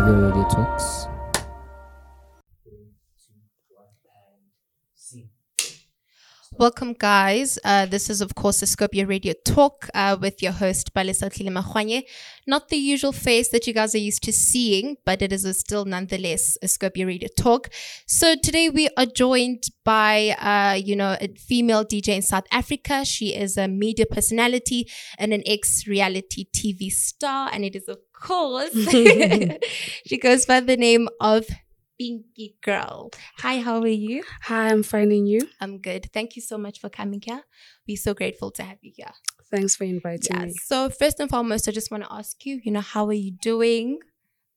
Radio Talks. Welcome, guys. Uh, this is, of course, the Scopia Radio Talk uh, with your host, Balisa Tlilema Not the usual face that you guys are used to seeing, but it is still nonetheless a Scopia Radio Talk. So today we are joined by, uh, you know, a female DJ in South Africa. She is a media personality and an ex-reality TV star, and it is, of course, she goes by the name of Pinky Girl. Hi, how are you? Hi, I'm finding you. I'm good. Thank you so much for coming here. We're so grateful to have you here. Thanks for inviting yeah. me. So first and foremost, I just want to ask you, you know, how are you doing?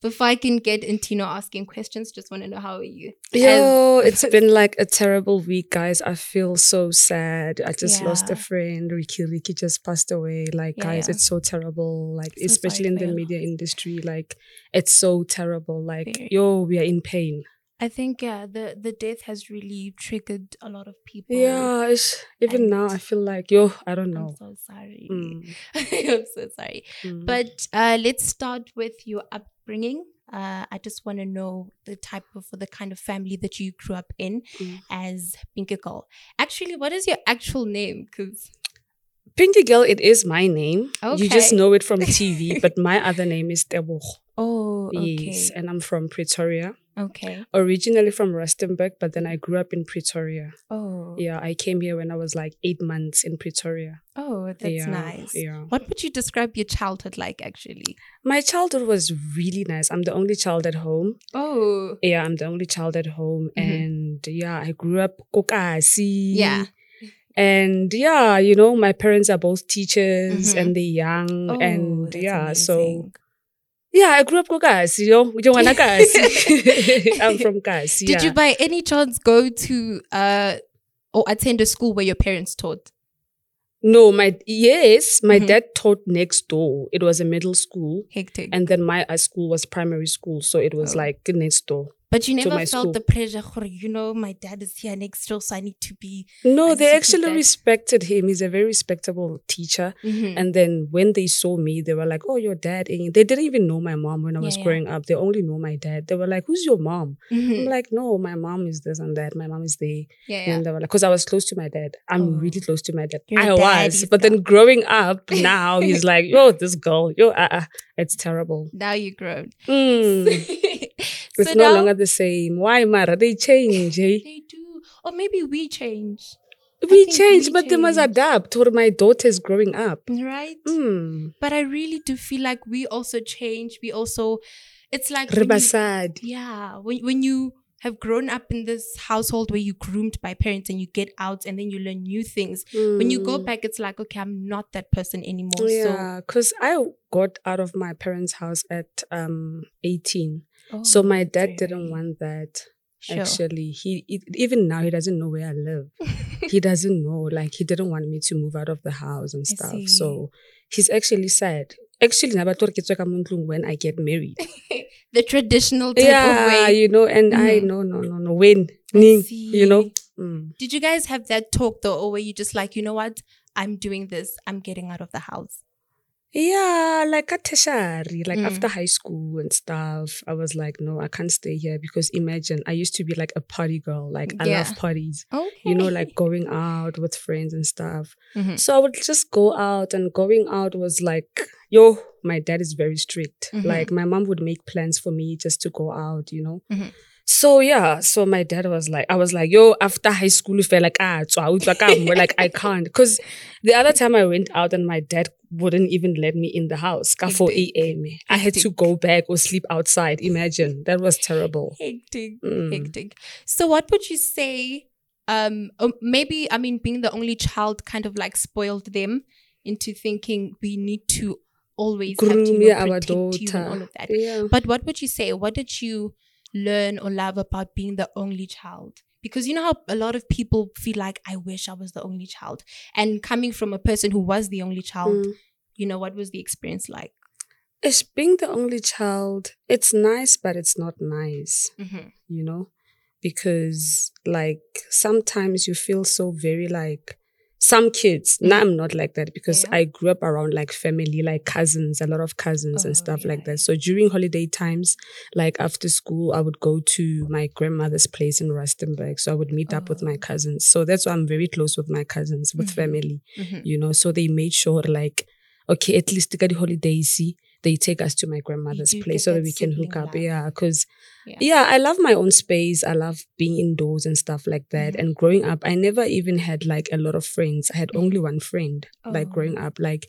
Before I can get into you know asking questions, just want to know how are you? Yo, it's been like a terrible week, guys. I feel so sad. I just Yeah. lost a friend. Riky Rick just passed away. Like, Yeah, guys, yeah. it's so terrible. Like, So especially in the media industry, like it's so terrible. Like, Very. yo, we are in pain. I think yeah, the the death has really triggered a lot of people. Yeah, it's, even now I feel like yo, I don't know. I'm so sorry. Mm, I'm so sorry. mm. But uh, let's start with your upbringing. Uh, I just want to know the type of the kind of family that you grew up in Mm. as Pinky Girl. Actually, what is your actual name? Because Pinky Girl, it is my name. You just know it from TV, but my other name is Tebogo. Oh, okay, Yes, and I'm from Pretoria. okay, originally from Rustenburg, but then I grew up in Pretoria. oh, Yeah, I came here when I was like eight months in Pretoria. oh, that's yeah, nice. Yeah. What would you describe your childhood like? Actually, My childhood was really nice. I'm the only child at home. oh, Yeah, I'm the only child at home. Mhm. And yeah, I grew up Kokasi. Yeah. And yeah, you know, my parents are both teachers Mhm. and they're young. oh, and yeah, so amazing. Yeah, I grew up Kokasi, you know, you wanna Kasi. I'm from Kasi. Did you by any chance go to uh or attend a school where your parents taught? No, my yes, my Mhm. dad taught next door. It was a middle school, Hectic. and then my uh, school was primary school, so it was Oh. like next door. But you never felt school. the pressure, "Gore, you know, my dad is here next door, so I need to be. No, I they actually respected him. He's a very respectable teacher. Mhm. And then when they saw me, they were like, "Oh, your dad." And they didn't even know my mom when I was yeah. growing up. They only know my dad. They were like, "Who's your mom?" Mhm. I'm like, "No, my mom is this and that. My mom is there." yeah, yeah. And they were like, "Cause I was close to my dad. I'm Oh. really close to my dad. Your I dad was, but the- then growing up now, he's like, "Yo, this girl, yo, uh, uh it's terrible." now you grown. Mm. It's no longer the same. Why, Mara? They change. Eh? they do, or maybe we change, We change, we but they must change. adapt. Or my daughter's growing up. right? Mm. But I really do feel like we also change. We also, it's like when you- Yeah, when when you have grown up in this household where you groomed by parents and you get out and then you learn new things. When you go Mm. back, it's like, okay, I'm not that person anymore. Yeah, because I got out of my parents' house at um 18. So, so oh, my dad didn't want that. sure. Actually, he e- even now he doesn't know where I live. he doesn't know. Like he didn't want me to move out of the house and stuff. So he's actually sad. Actually, nabator ke tswa ka mo ntlong when I get married. the traditional type yeah, of way. you know, and I Mhm. no no no no when I ning, you know. Mm. Did you guys have that talk though, or were you just like, you know what, I'm doing this, I'm getting out of the house? Yeah, like at tertiary, like Mm. after high school and stuff, I was like, no, I can't stay here because imagine I used to be like a party girl. Like I Yeah. love parties, Okay. you know, like going out with friends and stuff. Mhm. So I would just go out, and going out was like, yo, my dad is very strict. Mhm. Like my mom would make plans for me just to go out, you know. Mhm. So yeah, so my dad was like, I was like, yo, after high school, you feel like ah, so I like, ah, more like I can't, because the other time I went out and my dad wouldn't even let me in the house. 4 a.m. I had to go back or sleep outside. Imagine that was terrible. hectic, Mm. hectic. So, what would you say? Um, maybe I mean, being the only child kind of like spoiled them into thinking we need to always have to Groom you know, protect you and all of that. Yeah. But what would you say? What did you learn or love about being the only child? Because you know how a lot of people feel like, I wish I was the only child. And coming from a person who was the only child, Mm. you know, what was the experience like? As being the only child, it's nice, but it's not nice, Mm-hmm. you know? Because, like, sometimes you feel so very, like, some kids. Now I'm not like that because Yeah. I grew up around like family, like cousins, a lot of cousins and Oh, stuff yeah, like that. So during holiday times, like after school, I would go to my grandmother's place in Rustenburg. So I would meet up with my Oh. cousins. So that's why I'm very close with my cousins, with Mhm. family, Mhm. you know. So they made sure like, okay, at least the holidays, see, they take us to my grandmother's place so that we can hook up. love. Yeah, because Yeah. yeah, I love my own space. I love being indoors and stuff like that. Mhm. And growing up, I never even had like a lot of friends. I had only one friend, like Oh. growing up. Like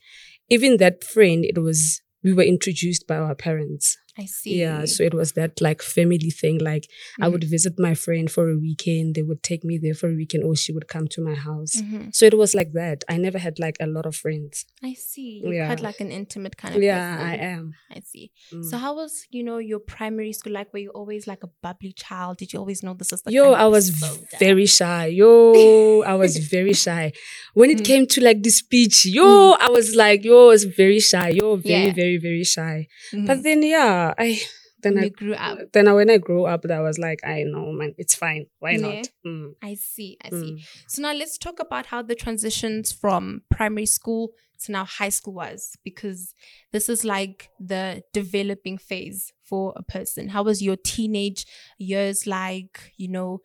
even that friend, it was, we were introduced by our parents. I see. Yeah. So it was that like family thing. Like I Mhm. would visit my friend for a weekend. They would take me there for a weekend or she would come to my house. Mhm. So it was like that. I never had like a lot of friends. I see. You Yeah. had like an intimate kind of Yeah, person. I am. I see. Mm. So how was, you know, your primary school like? Were you always like a bubbly child? Did you always know this is the Yo, I was very shy. Yo, I was very shy. When it Mm. came to like the speech, yo, I was like, yo, I was very shy. Yo, very, Yeah. very, very shy. But then, yeah, I then you I grew up. then I, when I grew up, I was like, I know, man, it's fine. Why Yeah. not? Mm, I see. I see. mm. So now let's talk about how the transitions from primary school to now high school was, because this is like the developing phase for a person. How was your teenage years like? You know,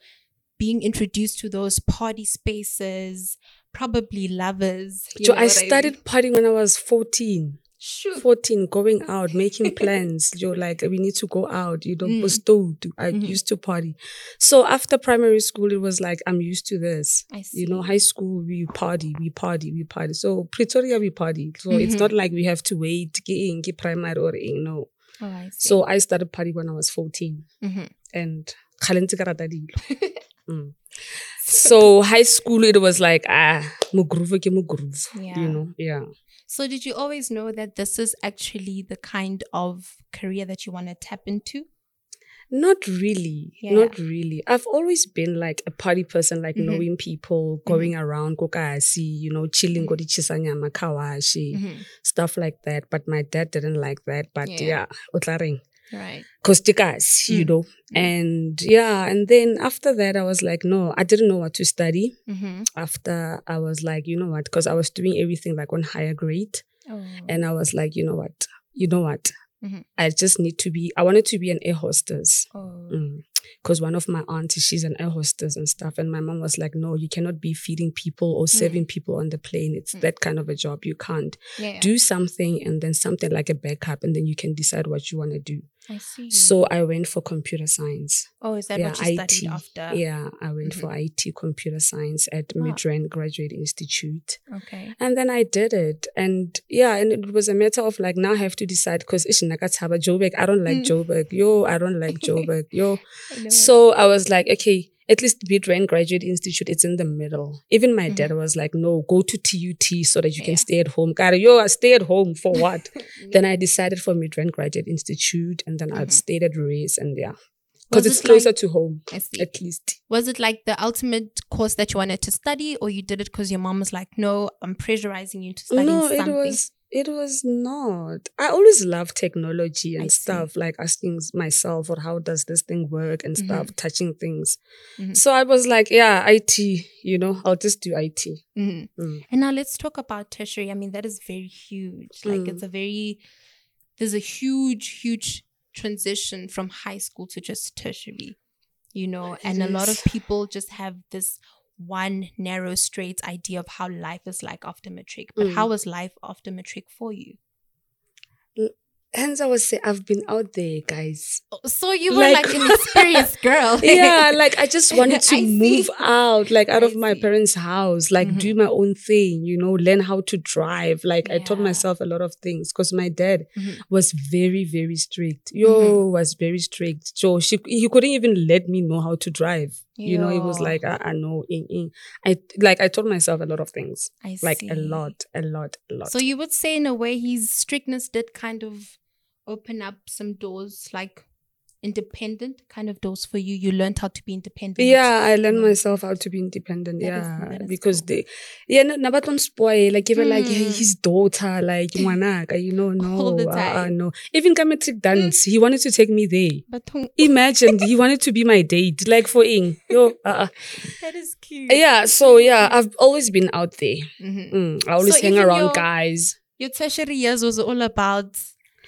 being introduced to those party spaces, probably lovers. So I what mean? started partying when I was 14. Shoot. 14, going out, making plans. You're like, we need to go out. You know, Mm. bestowed. I Mhm. used to party. So after primary school, it was like, I'm used to this. I see. You know, high school, we party, we party, we party. So Pretoria, we party. So it's Mhm. not like we have to wait, get in, get primary or in, no. Oh, I see. So I started party when I was 14. Mhm. And kgale ntse ke rata dilo. Mm. So high school, it was like, ah, mugroove ke mugroove. Yeah. You know, yeah. So did you always know that this is actually the kind of career that you want to tap into? Not really. Yeah. Not really. I've always been like a party person, like Mhm. knowing people, going around, kokasi, you know, chilling, Mhm. go chisanyama, kawashi, Mhm. stuff like that. But my dad didn't like that. But Yeah. yeah, utlaring. Right. Cause tikas, you Mm. know. Mm. And yeah, and then after that, I was like, no, I didn't know what to study. Mm-hmm. After I was like, you know what? Because I was doing everything like on higher grade. Oh. And I was like, you know what? You know what? Mhm. I just need to be, I wanted to be an air hostess. oh. Because one of my aunties, she's an air hostess and stuff. And my mom was like, no, you cannot be feeding people or serving people on the plane. It's Mm. that kind of a job. You can't. Yeah. Do something and then something like a backup, and then you can decide what you want to do. I see. So I went for computer science. oh, is that yeah, what you studied after? Yeah, I went for IT computer science at Ah. Midrand Graduate Institute. Okay. And then I did it. And yeah, and it was a matter of like now I have to decide because it's nagataba Joburg, I don't like Mm. Joburg. Yo, I don't like Joburg. Yo. I. So I was like, okay, at least Midrand Graduate Institute, it's in the middle. Even my Mm-hmm. dad was like, no, go to TUT so that you Yeah. can stay at home. God, yo, I stay at home for what? then I decided for Midrand Graduate Institute and then I Mhm. stayed at Race and yeah. Because it's it closer like- to home, I see. at least. Was it like the ultimate course that you wanted to study, or you did it because your mom was like, "No, I'm pressurizing you to study no, something"? it was it was not. I always love technology I and see. stuff, like asking myself or how does this thing work and Mm-hmm. stuff, touching things. Mhm. So I was like, yeah, IT, you know, I'll just do IT. Mhm. Mm. And now let's talk about tertiary. I mean, that is very huge. Like, Mm. it's a very, there's a huge, huge transition from high school to just tertiary, you know, It and a lot of people just have this one narrow, straight idea of how life is like after matric. But Mm. how was life after matric for you? Hence, I was saying, I've been out there, guys. So you were like, Like- an experienced girl. yeah, like I just wanted to move out, like out I of my see. parents' house, like Mhm. do my own thing, you know, learn how to drive. Like I taught myself a lot of things because my dad Mhm. was very, very strict. Yo, Mm-hmm. was very strict. So she, he couldn't even let me know how to drive. You know, it was like, I, I know, in, in. I like I told myself a lot of things, I like see. a lot, a lot, a lot. So you would say, in a way, his strictness did kind of open up some doors, like independent kind of doors for you. You learned how to be independent. Yeah, I learned Mm. myself how to be independent. That yeah, is because cool. they, yeah, na- na don't spoil like even like hey, Mm. his daughter, like you know, no, All the uh, uh, no. Even come matric dance, he wanted to take me there. But Imagine he wanted to be my date, like for ing, yo, uh, uh. that is cute. yeah. So yeah, I've always been out there. Mhm. Mm, I always So hang around your- guys. Your tertiary years was all about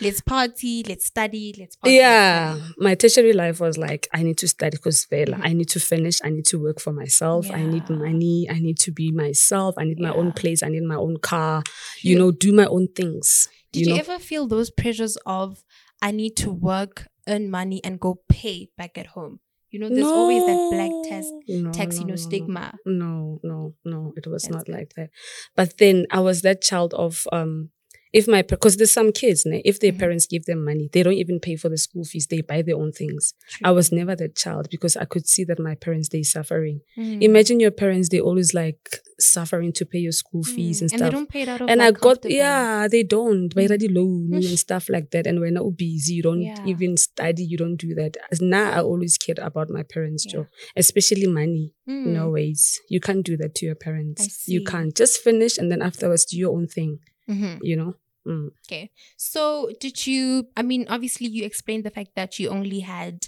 let's party, let's study, let's party. Yeah, my tertiary life was like I need to study because Mhm. I need to finish. I need to work for myself. I need money. I need to be myself. I need my own place. I need my own car. You know, do my own things. Did you you, know, ever feel those pressures of I need to work, earn money, and go pay back at home? You know, there's always that black test, no, tax, no, you know, no, no. stigma. No, no, no. It was That's not good. like that. But then I was that child of um. If my because there's some kids, ne, if their Mhm. parents give them money, they don't even pay for the school fees. They buy their own things. I was never that child because I could see that my parents they suffering. Mm. Imagine your parents, they always like suffering to pay your school fees Mm. and and they don't pay it out of And I got, yeah, they don't. By Mm. ready loan and stuff like that. And when you're busy, you don't Yeah. even study, you don't do that. As Now I always cared about my parents' Yeah. job, especially money. Mm. No ways. You can't do that to your parents. You can't. Just finish and then afterwards do your own thing, Mhm. you know? Mm. Okay. So, did you? I mean, obviously, you explained the fact that you only had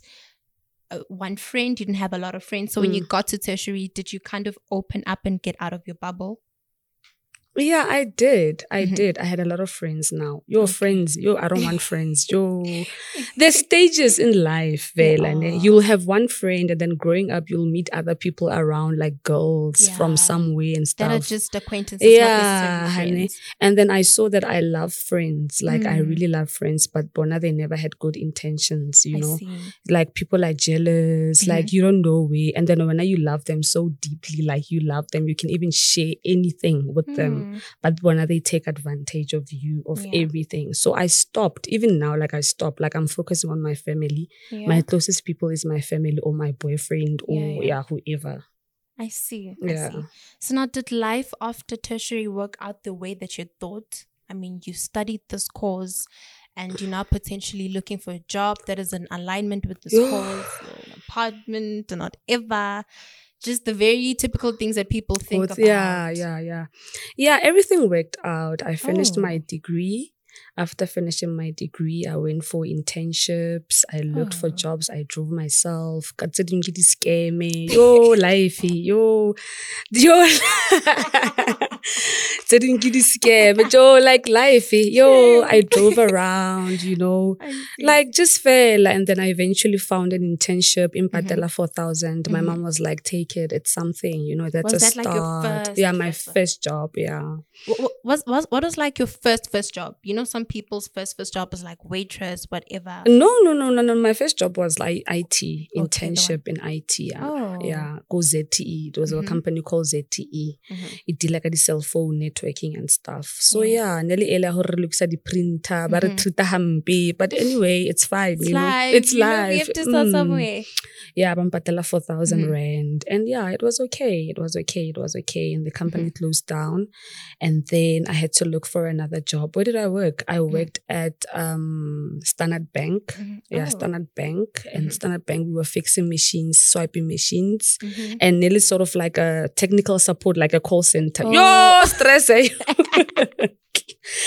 uh, one friend. You didn't have a lot of friends. So, when you Mm. got to tertiary, did you kind of open up and get out of your bubble? Yeah, I did. I Mhm. did. I had a lot of friends now. Your Okay. friends, yo, I don't want friends. Yo, there's stages in life, Vela. are. You'll have one friend, and then growing up, you'll meet other people around, like girls Yeah. from somewhere and stuff. That are just acquaintances, Yeah, honey. and then I saw that I love friends. Like I Mm. really love friends, but Bona, they never had good intentions. You I know, see. like people are jealous. Mm-hmm. Like you don't know way. And then when you love them so deeply, like you love them, you can even share anything with them. Mm. But when they take advantage of you, of Yeah. everything. So I stopped. Even now, like I stopped. Like I'm focusing on my family. Yeah. My closest people is my family or my boyfriend or Yeah, whoever. I see. I Yeah. see. So now, did life after tertiary work out the way that you thought? I mean, you studied this course, and you're now potentially looking for a job that is in alignment with this course, an apartment, or not ever. Just the very typical things that people think about. Yeah, yeah, yeah. Yeah, everything worked out. I finished Oh. my degree. After finishing my degree, I went for internships. I looked for Oh. jobs. I drove myself. Got to do the. Yo, life. Yo, yo. Didn't get the scam. Yo, like life. Yo, I drove around, you know like just fell and then i eventually found an internship in Mm-hmm. 4000 my Mhm. mom was like take it it's something you know that's Was a that, like, your start first- yeah my first job yeah What, what, was, was, what was like your first first job? You know, some people's first first job is like waitress, whatever. no no no no no my first job was like it the internship in it yeah Oh. yeah go zte there was Mhm. a company called zte Mhm. it did like a cell phone networking and stuff so Yeah. nearly earlier hore re lokisa di printer re Mhm. treata but anyway it's fine It's you know live. it's you know, we have to start Mm. somewhere. yeah, Bampatela 4,000 Mhm. rand. And yeah, it was okay. It was okay. It was okay. And the company Mm-hmm. closed down. And then I had to look for another job. Where did I work? I Mm-hmm. worked at um, Standard Bank. Mhm. Yeah, Oh. Standard Bank. And Mhm. Standard Bank, we were fixing machines, swiping machines. And nearly sort of like a technical support, like a call center. Oh. Yo, stress, eh?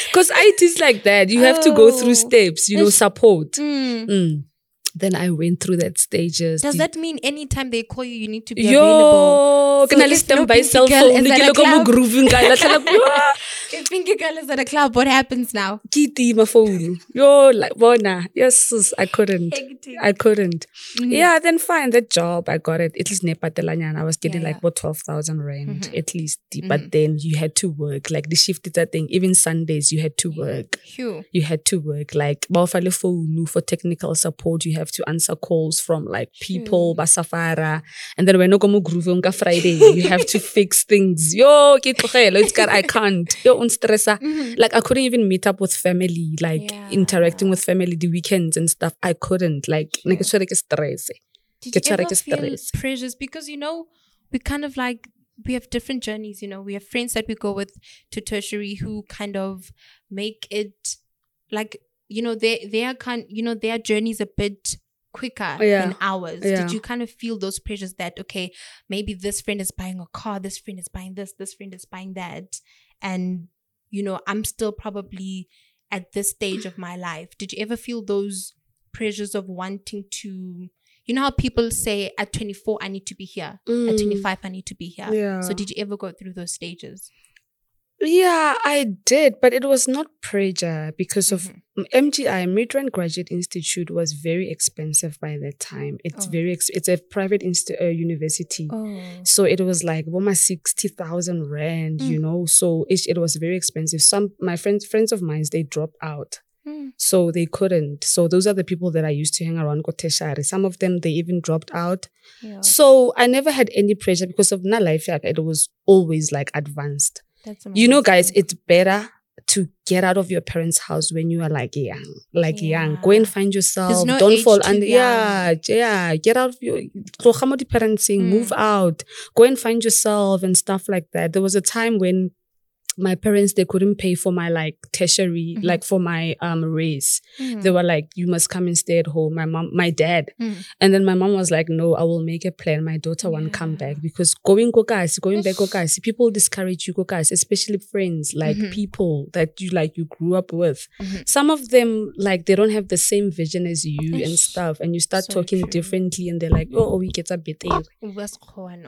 Because IT is like that. You have to go Oh. through steps, you know, support. Mm. Mm. Then I went through that stages. Does that mean anytime they call you, you need to be available? Yo, na le if no standby cell phone is ke at a le ko mo club- grooving ka la tlhela yo, If Pinky Girl is at a club, what happens now? ke tima phone. Yo, like bona. Yes, I couldn't. I couldn't. Mhm. Yeah, then fine, that job, I got it. At least nepatelanyana. I was getting Yeah, like yeah. what 12,000 rand Mhm. at least. Mhm. But then you had to work. Like the shift is that thing. Even Sundays, you had to work. Phew. You had to work. Like for technical support. You have to answer calls from like people, Sure. basafara. And then when you go mo grooving ka Friday, you have to fix things. Yo, ke tlogela, it's I can't. Yo, unstressa. Mhm. Like I couldn't even meet up with family, like Yeah. interacting with family the weekends and stuff. I couldn't. Like, ne ke tshwere ke stress. Did you ever feel pressures? Because, you know, we kind of like, we have different journeys, you know. We have friends that we go with to tertiary who kind of make it like, you know, their they are kind, you know, their journey's a bit quicker Yeah. than ours. Yeah. Did you kind of feel those pressures that okay, maybe this friend is buying a car, this friend is buying this, this friend is buying that, and you know I'm still probably at this stage of my life. Did you ever feel those pressures of wanting to? You know how people say at 24 I need to be here, at Mm. 25 I need to be here. Yeah. So did you ever go through those stages? Yeah, I did, but it was not pressure because of Mhm. MGI, Midrand Graduate Institute, was very expensive by that time. It's Oh. very ex- it's a private inst- uh, university. Oh. So it was like almost sixty thousand rand, you Mm. know. So it, it was very expensive. Some my friends friends of mine they dropped out, Hmm. so they couldn't. So those are the people that I used to hang around Koteshari. Some of them they even dropped out. Yeah. So I never had any pressure because of na life. It was always like advanced. That's You know, guys, it's better to get out of your parents' house when you are like young, like young. Go and find yourself. no Don't fall under. Yeah, yeah. Get out of your. mo di-parentsing, Move Mm. out. Go and find yourself and stuff like that. There was a time when my parents they couldn't pay for my like tertiary, Mhm. like for my um race. Hmm. They were like, "You must come and stay at home." My mom, my dad, Hmm. and then my mom was like, "No, I will make a plan. My daughter won't come back because going kokasi, going back kokasi, people discourage you kokasi, especially friends, like Mhm. people that you like you grew up with. Mhm. Some of them like they don't have the same vision as you and stuff, and you start So talking true. differently, and they're like, "Oh, we get a bit."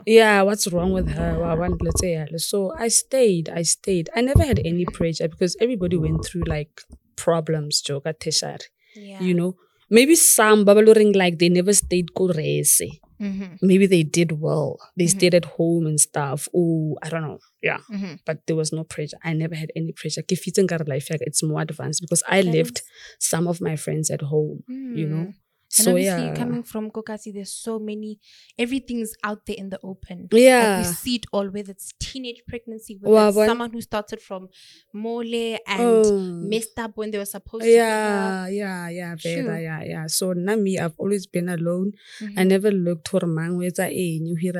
Yeah, what's wrong with her? Wa- wa- let's say, yeah. So I stayed. I stayed. I never had any pressure because everybody went through like problems, Joka Teshar. Yeah. You know, maybe some babaloring like they never stayed go race. Mhm. Maybe they did well. They Mhm. stayed at home and stuff. Oh, I don't know. Yeah. Mhm. But there was no pressure. I never had any pressure. In life, like, it's more advanced because I That left is- some of my friends at home, you know. And So obviously, yeah. coming from Kokasi, there's so many. Everything's out there in the open. Yeah. Like we see it all, whether it's teenage pregnancy, whether Wow, it's someone who started from mole and Oh. messed up when they were supposed to. Yeah, yeah, yeah, Sure. Yeah, yeah. So now me, I've always been alone. here. I never looked for mang with a you hear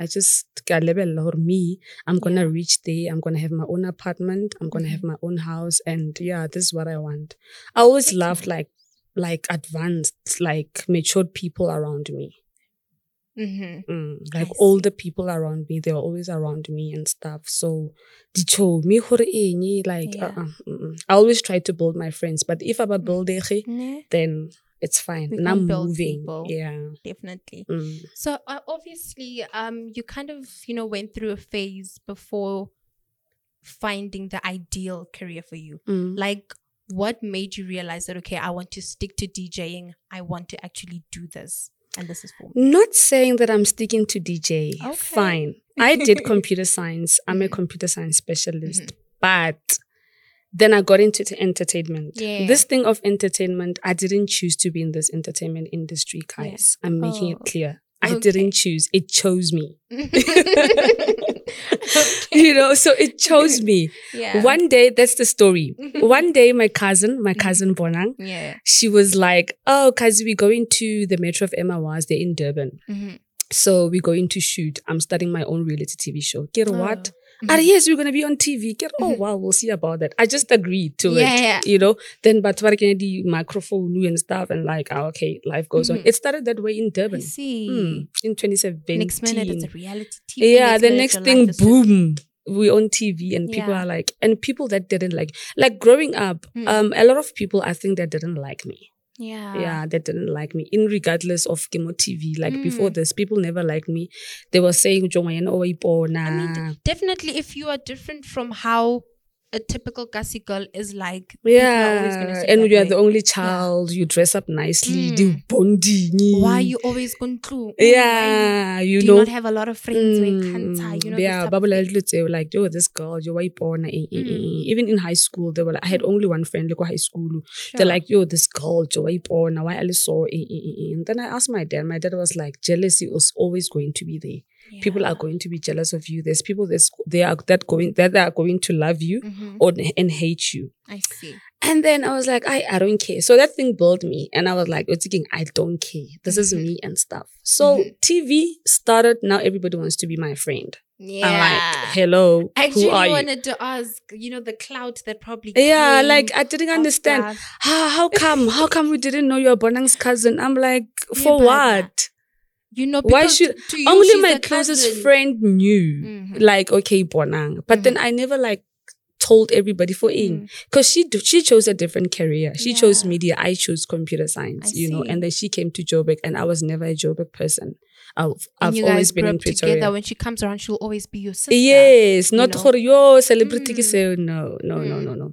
I just got level or me. I'm gonna Yeah. reach there. I'm gonna have my own apartment. I'm gonna have Mhm. my own house, and yeah, this is what I want. I always loved like like advanced, like matured people around me. Mhm. Mm, like older people around me, they were always around me and stuff. So, dicho me gore eng, like Yeah. uh-uh, mm-mm. I always try to build my friends, but if I build Ne? then it's fine. We And I'm moving. people. Yeah. Definitely. Mm. So uh, obviously, um, you kind of you know went through a phase before finding the ideal career for you. Mm. Like, what made you realize that okay, I want to stick to DJing. I want to actually do this, and this is for me. Not saying that I'm sticking to DJ. Okay. Fine. I did computer science. I'm a Mhm. computer science specialist. Mhm. But then I got into entertainment. Yeah. This thing of entertainment, I didn't choose to be in this entertainment industry, guys. I'm making Oh. it clear. I Okay. didn't choose. It chose me. You know, so it chose me. yeah. One day, that's the story. One day, my cousin, my cousin Bonang, Yeah. she was like, Oh, cause we're going to the Metro FM they're in Durban. Mhm. So we're going to shoot. I'm starting my own reality TV show. Get what? Mhm. yes, we're gonna be on TV. Get oh Mhm. wow, we'll see about that. I just agreed to Yeah, it. yeah. You know, then but working the microphone and stuff and like ah, okay, life goes on. Mhm. It started that way in I Durban. see. Mm, in 2017. Next minute, it's a reality TV. yeah, the next thing, life is just- boom. We on TV and people Yeah. are like, and people that didn't like, like growing up, Mm. um, a lot of people I think that didn't like me. Yeah. yeah, that didn't like me. In regardless of chemo TV, like Mm. before this, people never liked me. They were saying, "Jongwayana I owaipona." mean, definitely, if you are different from how a typical Gussie girl is like, Yeah, and you are way. the only child. You dress up nicely. Mm. Do bonding. Why are you always going through? Yeah, you do know. you not have a lot of friends Mm, cancer? You know, yeah, this type Baba of thing. they were like, yo, this girl, yo, why born? Mm. Even in high school, they were like, I had only one friend, like high school. Sure. They're like, yo, this girl, yo, why born? Why I saw? And then I asked my dad. My dad was like, jealousy was always going to be there. People are going to be jealous of you. There's people that's they are that going that are going to love you Mhm. or and hate you. I see. And then I was like, I, I don't care. So that thing built me. And I was like, "You're thinking, I don't care. This is Mhm. me and stuff. So Mhm. TV started. Now everybody wants to be my friend. Yeah. I'm like, hello, I who are actually you? wanted to ask, you know, the clout that probably Yeah, like I didn't understand. How, how come? How come we didn't know you're Bonang's cousin? I'm like, for but- what? You know, Why should- you, Only my closest cousin. friend knew. Mhm. Like, okay, Bonang. But then I never like told everybody for in. Because she she chose a different career. She chose media. I chose computer science. I you know, and then she came to Joburg, and I was never a Joburg person. I've, I've always been in up together. Pretoria. When she comes around, she'll always be your sister. Yes, not know? for your celebrity. Mm. Say no, no, no, Mm. no, no.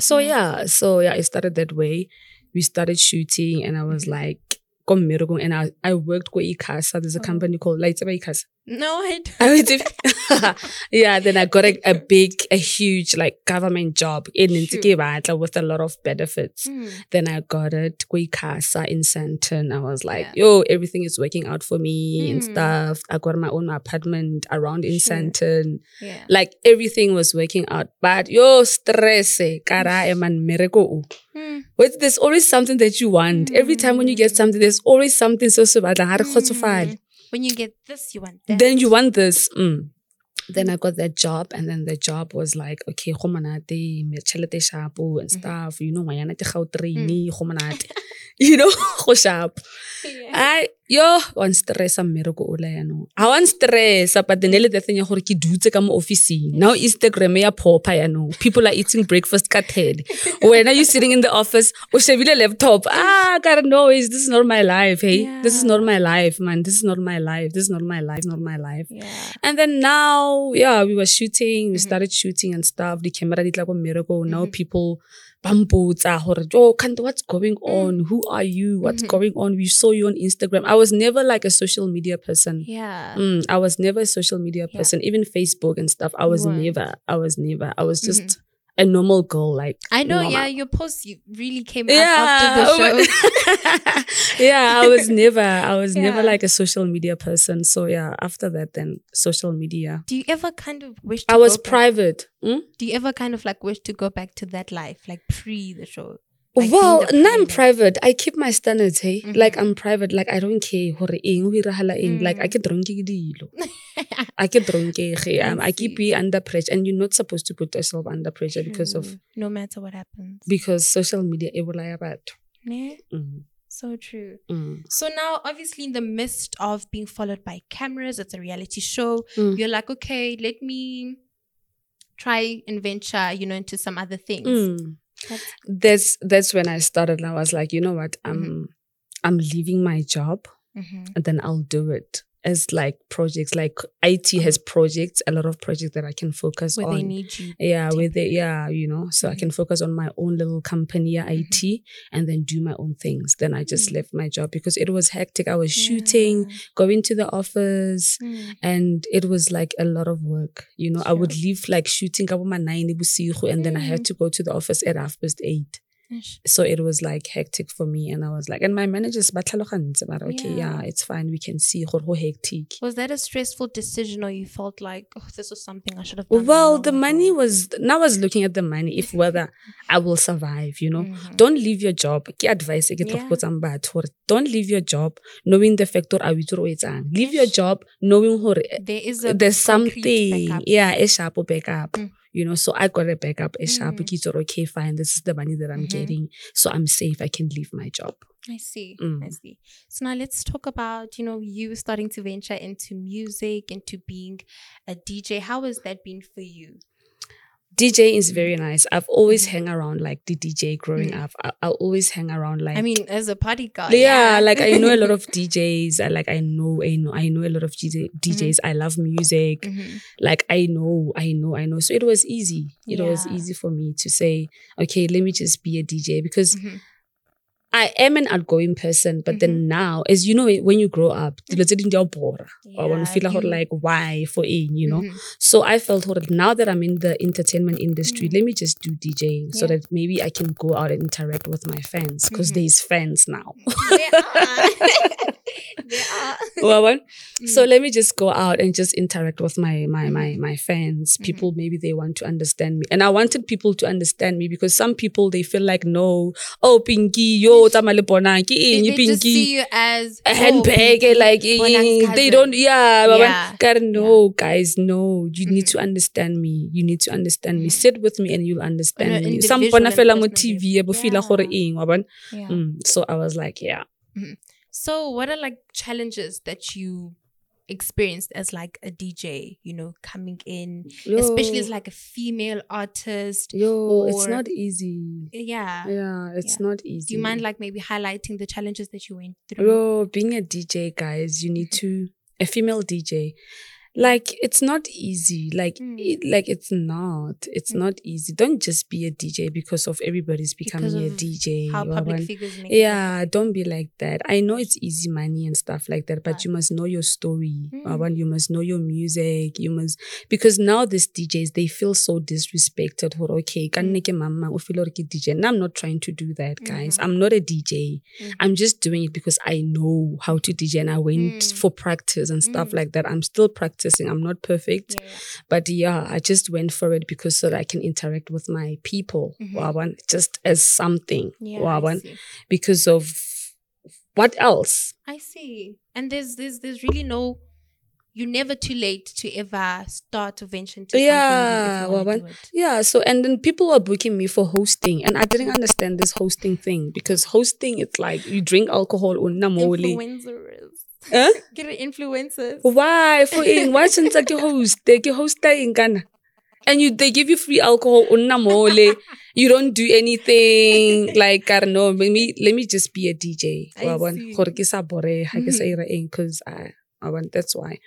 So Mm. yeah, so yeah, it started that way. We started shooting, and I was like. "Ko mmereko," And I, I worked with ICASA. There's a Oh. company called Lights ICASA. No, I don't. I went to- yeah, then I got a, a big, a huge like government job in Sure. Ntsikibatla with a lot of benefits. Mm. Then I got it Casa in Sandton. I was like, Yeah. yo, everything is working out for me and Mm. stuff. I got my own apartment around in Sure. Sandton. Yeah. Like everything was working out. But yo, stress, eh, kara eman mereko. Mm. But there's always something that you want. Every time when you get Mm. something, there's always something so so bad. Like, Mm. When you get this, you want that. then you want this. Mm. Then I got that job, and then the job was like, okay, go monate, me tšhelete shapo and Mhm. stuff. You know, ngwanyana ke Gautrain, go monate. You know, go sharp. I yo one stress mmereko ola yaanong ga wan stress but then ele the thing ya gore ke dutse ka mo officing. Now instagram ya popa yaanong people are eating breakfast ka when are you sitting in the office o shebile laptop. Ah god no is this is not my life? Hey this is not my life man. This is not my life. This is not my life. Not my life. Yeah. and then now, yeah, we were shooting, we Mhm. started shooting and stuff. The camera did like a miracle. Now Mhm. People bambutsa hore, oh, Kanto, what's going Mm. on? Who are you? What's Mhm. going on? We saw you on Instagram. I was never like a social media person. Yeah. Mm, I was never a social media Yeah. person. Even Facebook and stuff. I was never. I was never. I was just Mhm. A normal girl. Like I know, normal. yeah, your post you really came Yeah, up after the show. yeah, I was never, I was never like a social media person. So yeah, after that, then social media. Do you ever kind of wish to I was private. Hmm? Do you ever kind of like wish to go back to that life, like pre the show? Like well, being I'm private. I keep my standards, hey. Mhm. Like I'm private. Like I don't care hore eng ho irahala eng. Like I Mm. get drunk dilo. I get drunk um, I keep you under pressure and you're not supposed to put yourself under pressure because of no matter what happens. because social media e bolaya batho. Yeah, Mm, so true. mm, So now, obviously, in the midst of being followed by cameras, it's a reality show. Mm. You're like, okay, let me try and venture, you know, into some other things. mm. That's, That's that's when I started. and I was like, you know what? I'm Mm-hmm. I'm leaving my job Mhm. and then I'll do it. As like projects, like IT has projects, a lot of projects that I can focus where on. they need you. yeah with it yeah you know so i Mhm. can focus on my own little company yeah, it and then do my own things then i just Mm. left my job because it was hectic i was shooting going to the office Mm. and it was like a lot of work you know i would leave like shooting ka bo ma nine bosigo, and then i had Mm. to go to the office at half past eight. So it was like hectic for me and i was like and my managers ba okay Yeah. yeah it's fine we can see hectic Was that a stressful decision, or you felt like, oh, this was something I should have done? well the money was now i was looking at the money if whether i will survive you know Mhm. don't leave your job ke advice Yeah. botsang batho gore don't leave your job knowing the factor a witse gore o etsang leave your job knowing There is a there's something backup. yeah a sharp backup Mm. You know so i got a backup a sharp Mm. okay fine this is the money that i'm Mhm. getting so i'm safe i can leave my job I see. Mm. I see. So now let's talk about, you know, you starting to venture into music, into being a DJ. How has that been for you? Dj is very nice i've always Mhm. hung around like the dj growing Mm. up I, i'll always hang around like I mean, as a party guy. yeah, like I know a lot of DJs. I like I know I know I know a lot of DJ, DJs. Mm-hmm. I love music. Mhm. Like I know, I know, I know. So it was easy. It was easy for me to say, okay, let me just be a DJ because Mhm. I am an outgoing person, but then now, as you know, when you grow up, dilo tse ding di a o bora. I want to feel like, like why for in, you know. Mhm. So I felt hore, now that I'm in the entertainment industry, Mm. let me just do DJing so that maybe I can go out and interact with my fans because Mhm. there's fans now. There are. there are. Well? So Mm. let me just go out and just interact with my my my Mhm. my fans. Mhm. People maybe they want to understand me, and I wanted people to understand me because some people they feel like no, oh Pinky, yo, tama le bona, ke eng, they just Pinky. see you as A oh, handbag, like eh, they don't, yeah, but Yeah. God, no, guys, no, you need Mhm. to understand me. You need to understand me. Sit with me, and you'll understand me. Some bona fela mo TV, ebo feel like gore Yeah. eng, wa bona? Mm, So I was like, yeah. So, what are like challenges that you experienced as like a DJ? You know, coming in, especially as like a female artist. yo, it's not easy. Yeah. Yeah, it's Yeah. not easy. Do you mind like maybe highlighting the challenges that you went through? Yo, being a DJ, guys, you need to a female DJ. Like it's not easy. Like Mm. it, like it's not. It's Mm. not easy. Don't just be a DJ because of everybody's becoming Because a DJ. How public one- figures make yeah, don't be like that. I know it's easy money and stuff like that, but Right. you must know your story. Mm. Waban, You must know your music. You must because now these DJs they feel so disrespected. for Okay, Mm. ke mama, o feel hore DJ. And I'm not trying to do that, guys. Mhm. I'm not a DJ. Mhm. I'm just doing it because I know how to DJ and I went Mm. for practice and stuff Mm. like that. I'm still practicing. I'm not perfect. Yeah, yeah. But yeah, I just went for it because so that I can interact with my people. Mhm. Waban, just as something. Yeah, see. because of what else? I see. And there's there's there's really no you're never too late to ever start or venture Yeah, something new if you wanna Waban. do it. Yeah, so and then people were booking me for hosting, and I didn't understand this hosting thing because hosting it's like you drink alcohol unamoli. Influencers. Huh? Get it, influencers. Why for in? Why since like host? They ke host in Ghana. And you they give you free alcohol unamole. You don't do anything like I don't know. Let me let me just be a DJ. Gore ke sa boreha ke sa ira eng, 'cause I I want that's why.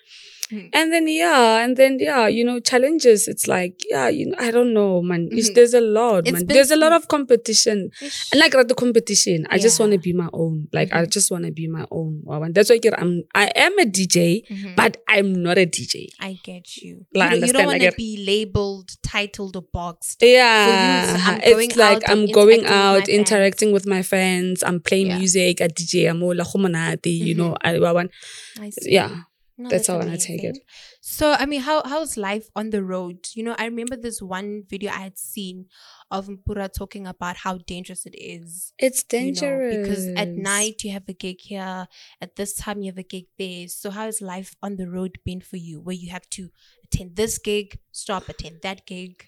Mhm. And then yeah, and then yeah, you know, challenges. It's like yeah, you know, I don't know, man. Mhm. there's a lot, It's man. There's a lot of competition. Ish. And like at the competition, I just want to be my own. Like I Mhm. just want to be my own. That's why I'm I am a DJ, Mhm. but I'm not a DJ. I get you. Like, you, don't- don't I want to be labeled, titled, or boxed. Yeah, I'm it's like I'm I'm going interacting with out, interacting with my friends. I'm playing Yeah. music at DJ Amola Homonati, you Mhm. know. I, I want, I see. yeah, No, that's how I take it. So, I mean, how how's life on the road? You know, I remember this one video I had seen of Mpura talking about how dangerous it is. it's you know, dangerous because at night you have a gig here, at this time you have a gig there. So, how has life on the road been for you, where you have to attend this gig, stop, attend that gig?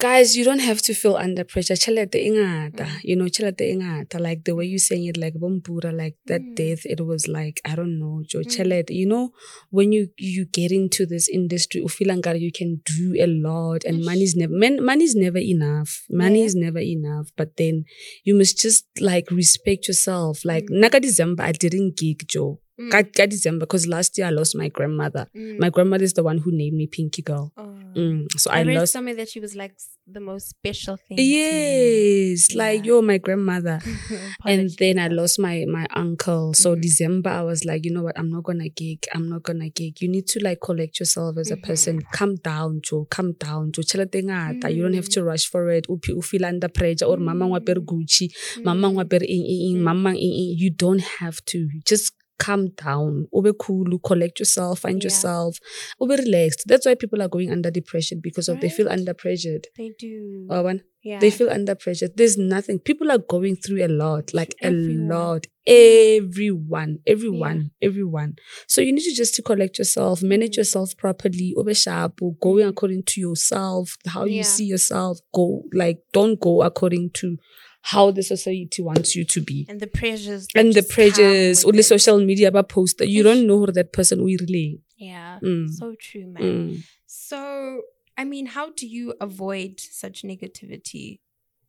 Guys, you don't have to feel under pressure. Ingata, Mm. you know, ingata. Like the way you saying it, like bompura, like that Mm. death. It was like I don't know, Joe Mm. You know, when you you get into this industry, ufilangara, you can do a lot, and money's never man, money's never enough. Money Yeah. is never enough. But then you must just like respect yourself. Like Mm. naka December, I didn't gig Joe. Mm. December, because last year I lost my grandmother. Mm. My grandmother is the one who named me Pinky Girl. Oh. Mm, So I, I read lost. somewhere that she was like the most special thing. Yes, like Yeah. yo, my grandmother. And then I lost my my uncle. So Mhm. December, I was like, you know what? I'm not gonna gig. I'm not gonna gig. You need to like collect yourself as a Mhm. person. Calm down, Joe. Calm down, Joe. Ngata. You don't have Mm. to rush for it. Upi u feel under pressure or mama Mm. ngwapere Gucci, mama Mm. ngwapere ing ing ing, Mm. mama ing ing. You don't have to. Just calm down. Ube cool. Collect yourself. Find Yeah. yourself. Ube relaxed. That's why people are going under depression because of they feel Right. under pressured. They do. Waban? yeah. They feel under pressure. There's nothing. People are going through a lot, like Everyone. a lot. Everyone, everyone, everyone. So you need to just to collect yourself, manage Mm. yourself properly. Obe sharp, going according to yourself, how you see yourself. Go like don't go according to how the society wants you to be. and the pressures. And the pressures, only social media about post that You don't know who that person will really. Yeah. Mm. So true, man. Mm. So, I mean, how do you avoid such negativity?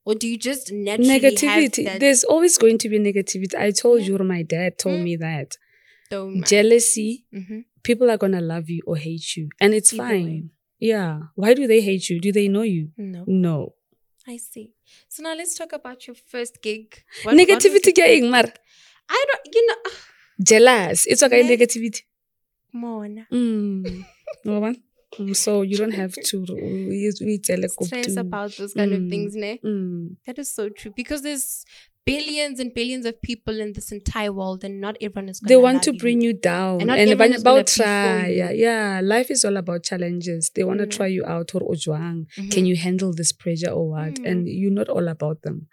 Or do you just naturally Negativity. There's always going to be negativity. I told Yeah. you, my dad told Mm. me that. dome? Jealousy hmm people are gonna love you or hate you, and it's Either fine. way. Yeah. Why do they hate you? Do they know you? No. No. I see. So now let's talk about your first gig. What- negativity ke eng mara? I don't, you know, jealous it's okay Yeah. negativity Mona. mm. Wa? Mm, so you don't have to we we tell Stress about those kind of Mm. things, ne? mm. That is so true because there's billions and billions of people in this entire world, and not everyone is. gonna They want to bring you. you down And not and is about try yeah yeah life is all about challenges they want to Mm. try you out or ojwang Mhm. can you handle this pressure or what Mm. and you're not all about them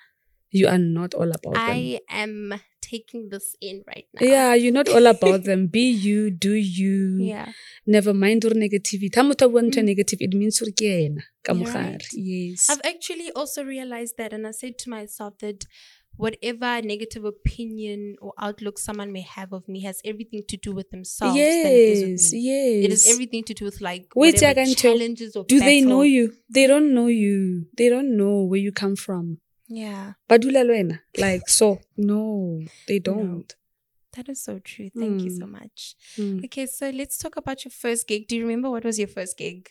you are not all about them I am taking this in right now. yeah you're not all about them be you do you Yeah. never mind or negativity ha motho bua ntho Mm. negative it means gore ke yena ka You're mogare right. yes I've actually also realized that, and I said to myself that whatever negative opinion or outlook someone may have of me has everything to do with themselves. than it is with yes yes It is everything to do with like Wait, challenges or do they know you they don't know you they don't know where you come from Yeah, badula le wena like so no they don't that is so true. Thank you so Mm. much. Mm. Okay, so let's talk about your first gig. Do you remember what was your first gig?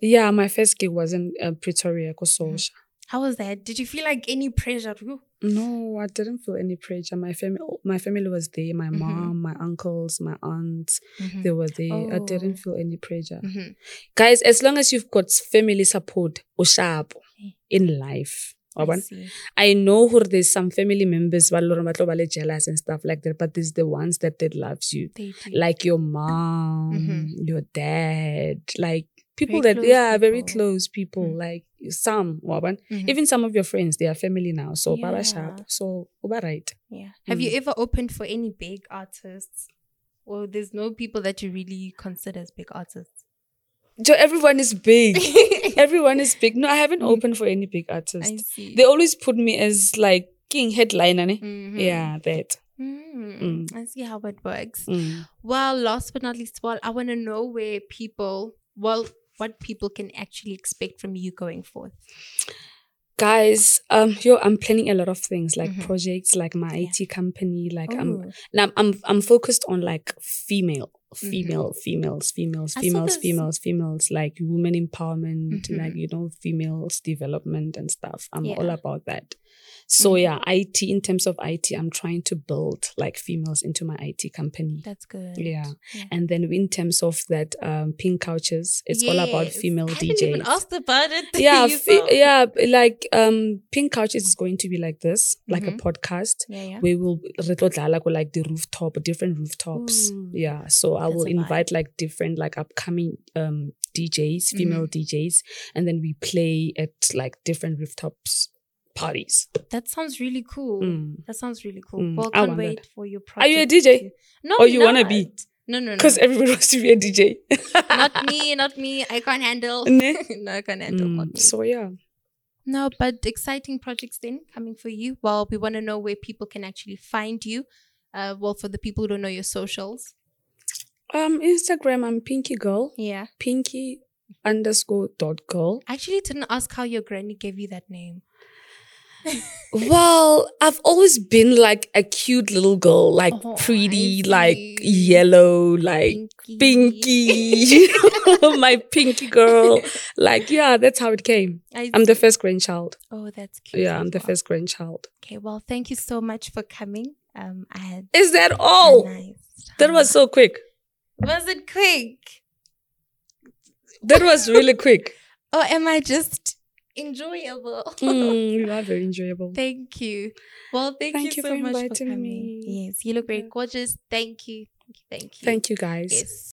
yeah my first gig was in uh, pretoria kososha How was that? Did you feel like any pressure? Ooh. No i didn't feel any pressure my family my family was there my Mhm. mom my uncles my aunts Mhm. they were there i Oh. didn't feel any pressure Mhm. guys as long as you've got family support ushapo in life I. I know who there's some family members ba leng gore ba tlo ba le jealous and stuff like that, but there's the ones that they loves you. They. Like your mom, Mhm. your dad, like people Very that yeah, very close people. Mm. Like some waban. Mhm. Even some of your friends, they are family now. So baba Yeah. sharp. So uba right. Yeah. Have you Mm. ever opened for any big artists? Well, there's no people that you really consider as big artists? So everyone is big. everyone is big. No, I haven't Mm. opened for any big artist. I see. They always put me as like king headliner. ne? Mhm. Yeah, that. Mm, Mm. I see how it works. Mm. Well, last but not least, well, I want to know where people, well, what people can actually expect from you going forth. guys um yo i'm planning a lot of things like Mhm. projects like my Yeah. it company like i'm Oh, now I'm, I'm focused on like female female females females Mm-hmm. I saw females females females like women empowerment Mhm. like you know females development and stuff i'm all about that so Mhm. yeah it in terms of it i'm trying to build like females into my it company that's good. yeah. Yeah. and then in terms of that um pink couches it's all about female I djs even asked about it. yeah saw- yeah like um pink couches is going to be like this like Mhm. a podcast Yeah, yeah. we will like the rooftop different rooftops Ooh, yeah so i will vibe. invite like different like upcoming um djs female Mm-hmm. djs and then we play at like different rooftops parties That sounds really cool. Mm. That sounds really cool. Mm, Well, I can't want wait that. for your project. Are you a DJ? to- No, Or you wanna be? No, no, no. because everybody wants to be a dj not me, not me. I can't handle. No, I can't handle. Mm, so yeah No, but exciting projects then coming for you. Well, we want to know where people can actually find you. Uh, well, for the people who don't know your socials. um instagram i'm pinky girl Yeah. pinky underscore dot girl I actually didn't ask how your granny gave you that name. Well, I've always been like a cute little girl, like Oh, pretty, like yellow, like pinky, know, my pinky girl. Like, yeah, that's how it came. I I'm the first grandchild. Oh, that's cute. Yeah, I'm the well. first grandchild. Okay, well, thank you so much for coming. Um, I had Is that all? nice That was so quick. Was it quick? That was really quick. Or am I just enjoyable? Mm, you are very enjoyable. Thank you. Well, thank, Thank you you so for much for inviting coming. me. Yes, you look very gorgeous. Thank you. Thank you. Thank you. Thank you, guys. Yes.